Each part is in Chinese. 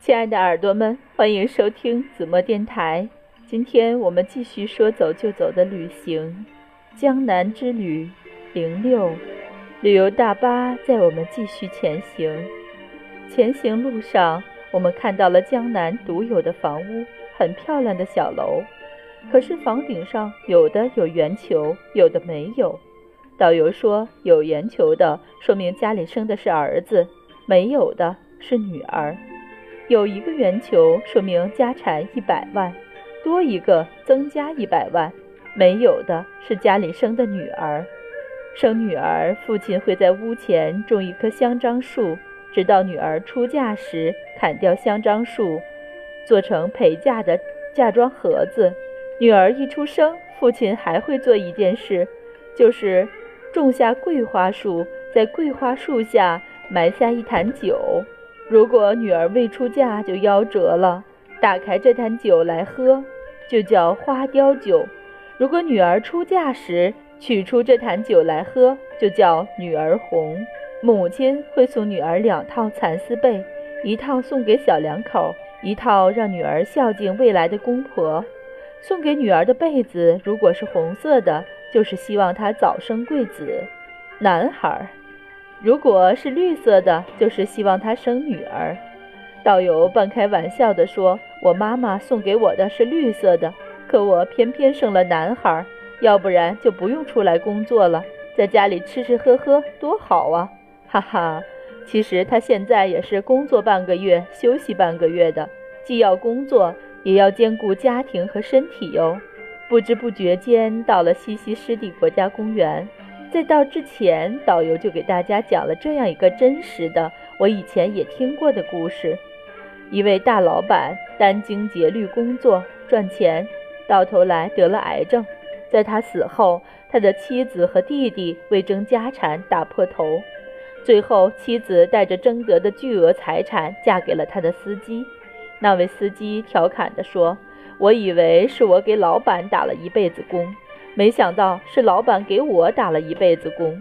亲爱的耳朵们，欢迎收听子墨电台。今天我们继续说走就走的旅行，江南之旅零六。旅游大巴载我们继续前行。前行路上，我们看到了江南独有的房屋，很漂亮的小楼。可是房顶上有的有圆球，有的没有。导游说，有圆球的说明家里生的是儿子，没有的是女儿。有一个圆球，说明家产一百万，多一个增加一百万；没有的是家里生的女儿。生女儿，父亲会在屋前种一棵香樟树，直到女儿出嫁时砍掉香樟树，做成陪嫁的嫁妆盒子。女儿一出生，父亲还会做一件事，就是种下桂花树，在桂花树下埋下一坛酒。如果女儿未出嫁就夭折了，打开这坛酒来喝，就叫花雕酒；如果女儿出嫁时取出这坛酒来喝，就叫女儿红。母亲会送女儿两套蚕丝被，一套送给小两口，一套让女儿孝敬未来的公婆。送给女儿的被子，如果是红色的，就是希望她早生贵子，男孩。如果是绿色的，就是希望她生女儿。导游半开玩笑地说：“我妈妈送给我的是绿色的，可我偏偏生了男孩，要不然就不用出来工作了，在家里吃吃喝喝多好啊！”哈哈，其实她现在也是工作半个月，休息半个月的，既要工作，也要兼顾家庭和身体哟。不知不觉间到了西溪湿地国家公园。在到之前，导游就给大家讲了这样一个真实的、我以前也听过的故事：一位大老板殚精竭虑工作赚钱，到头来得了癌症。在他死后，他的妻子和弟弟为争家产打破头，最后妻子带着争得的巨额财产嫁给了他的司机。那位司机调侃地说：“我以为是我给老板打了一辈子工。”没想到是老板给我打了一辈子工，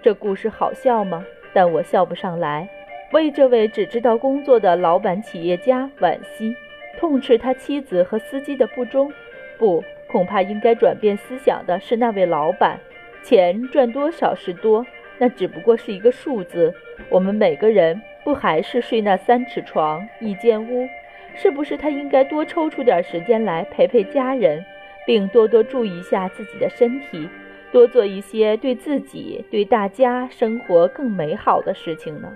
这故事好笑吗？但我笑不上来，为这位只知道工作的老板企业家惋惜，痛斥他妻子和司机的不忠。不，恐怕应该转变思想的是那位老板。钱赚多少是多，那只不过是一个数字。我们每个人不还是睡那三尺床一间屋？是不是他应该多抽出点时间来陪陪家人？并多多注意一下自己的身体，多做一些对自己、对大家生活更美好的事情呢？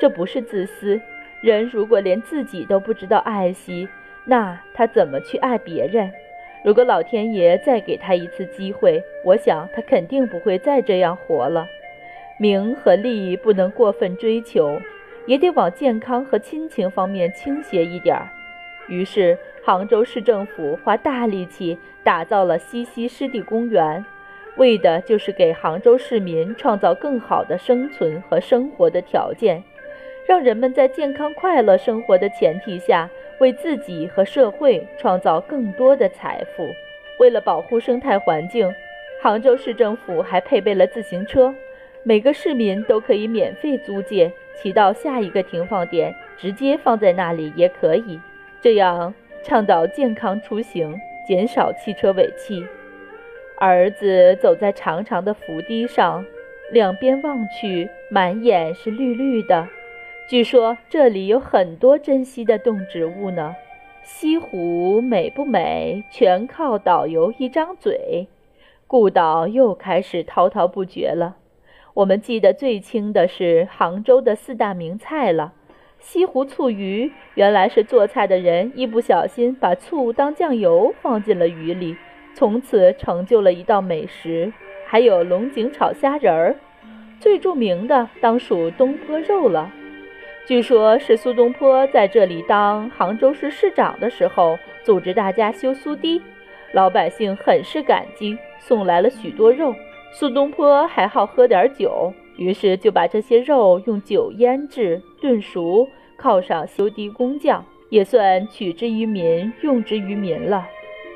这不是自私。人如果连自己都不知道爱惜，那他怎么去爱别人？如果老天爷再给他一次机会，我想他肯定不会再这样活了。名和利不能过分追求，也得往健康和亲情方面倾斜一点儿。于是。杭州市政府花大力气打造了西溪湿地公园，为的就是给杭州市民创造更好的生存和生活的条件，让人们在健康快乐生活的前提下，为自己和社会创造更多的财富。为了保护生态环境，杭州市政府还配备了自行车，每个市民都可以免费租借，骑到下一个停放点，直接放在那里也可以。这样。倡导健康出行，减少汽车尾气。儿子走在长长的扶堤上，两边望去，满眼是绿绿的。据说这里有很多珍稀的动植物呢。西湖美不美，全靠导游一张嘴。顾导又开始滔滔不绝了。我们记得最清的是杭州的四大名菜了。西湖醋鱼原来是做菜的人一不小心把醋当酱油放进了鱼里，从此成就了一道美食。还有龙井炒虾仁儿，最著名的当属东坡肉了。据说，是苏东坡在这里当杭州市市长的时候，组织大家修苏堤，老百姓很是感激，送来了许多肉。苏东坡还好喝点酒。于是就把这些肉用酒腌制、炖熟，犒赏修堤工匠，也算取之于民，用之于民了。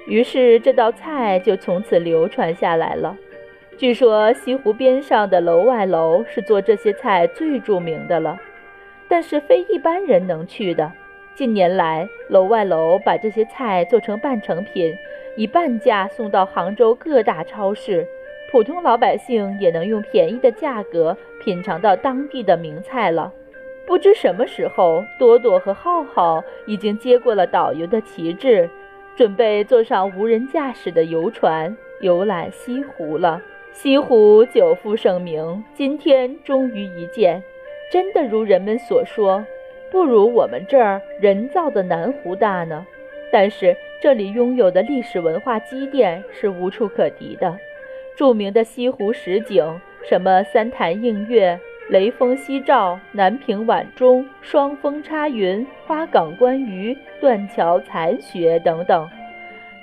于是这道菜就从此流传下来了。据说西湖边上的楼外楼是做这些菜最著名的了，但是非一般人能去的。近年来，楼外楼把这些菜做成半成品，以半价送到杭州各大超市，普通老百姓也能用便宜的价格品尝到当地的名菜了。不知什么时候，朵朵和浩浩已经接过了导游的旗帜，准备坐上无人驾驶的游船游览西湖了。西湖久负盛名，今天终于一见，真的如人们所说。不如我们这儿人造的南湖大呢，但是这里拥有的历史文化积淀是无处可敌的。著名的西湖十景，什么三潭映月、雷峰夕照、南屏晚钟、双峰插云、花港观鱼、断桥残雪等等。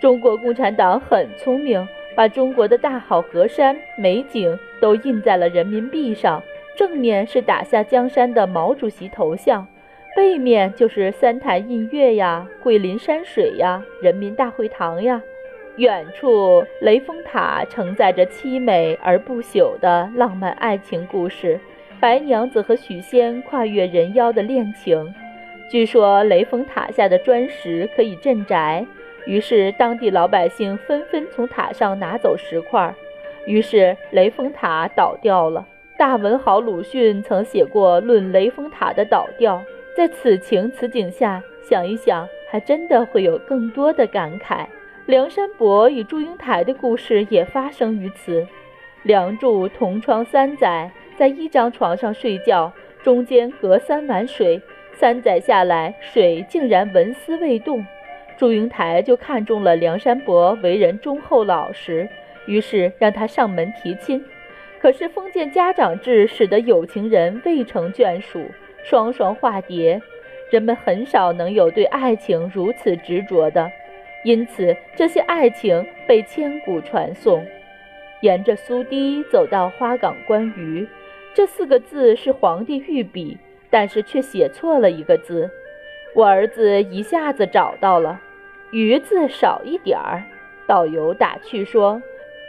中国共产党很聪明，把中国的大好河山美景都印在了人民币上，正面是打下江山的毛主席头像。背面就是三潭印月呀，桂林山水呀，人民大会堂呀。远处雷峰塔承载着凄美而不朽的浪漫爱情故事，白娘子和许仙跨越人妖的恋情。据说雷峰塔下的砖石可以镇宅，于是当地老百姓纷纷从塔上拿走石块，于是雷峰塔倒掉了。大文豪鲁迅曾写过《论雷峰塔的倒掉》。在此情此景下想一想，还真的会有更多的感慨。梁山伯与祝英台的故事也发生于此。梁祝同窗三载，在一张床上睡觉，中间隔三碗水，三载下来，水竟然纹丝未动。祝英台就看中了梁山伯为人忠厚老实，于是让他上门提亲。可是封建家长制使得有情人未成眷属。双双化蝶，人们很少能有对爱情如此执着的，因此这些爱情被千古传颂。沿着苏堤走到花港观鱼，这四个字是皇帝御笔，但是却写错了一个字。我儿子一下子找到了，鱼字少一点儿。导游打趣说：“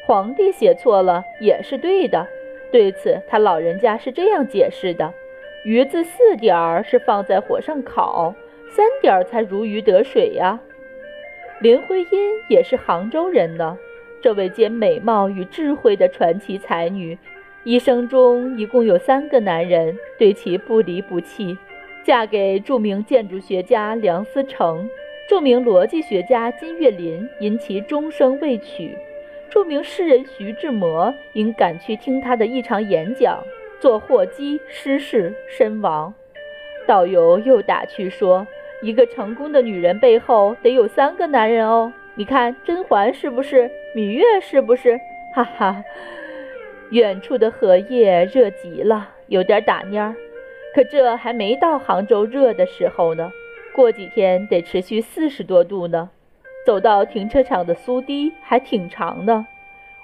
皇帝写错了也是对的。”对此，他老人家是这样解释的。鱼字四点儿是放在火上烤，三点儿才如鱼得水呀。林徽因也是杭州人呢。这位兼美貌与智慧的传奇才女，一生中一共有三个男人对其不离不弃。嫁给著名建筑学家梁思成，著名逻辑学家金岳霖因其终生未娶，著名诗人徐志摩因赶去听他的一场演讲。坐货机失事身亡，导游又打趣说：“一个成功的女人背后得有三个男人哦。你看甄嬛是不是？芈月是不是？哈哈。”远处的荷叶热极了，有点打蔫儿。可这还没到杭州热的时候呢，过几天得持续四十多度呢。走到停车场的苏堤还挺长呢。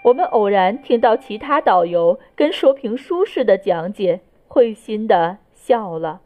我们偶然听到其他导游跟说评书似的讲解，会心的笑了。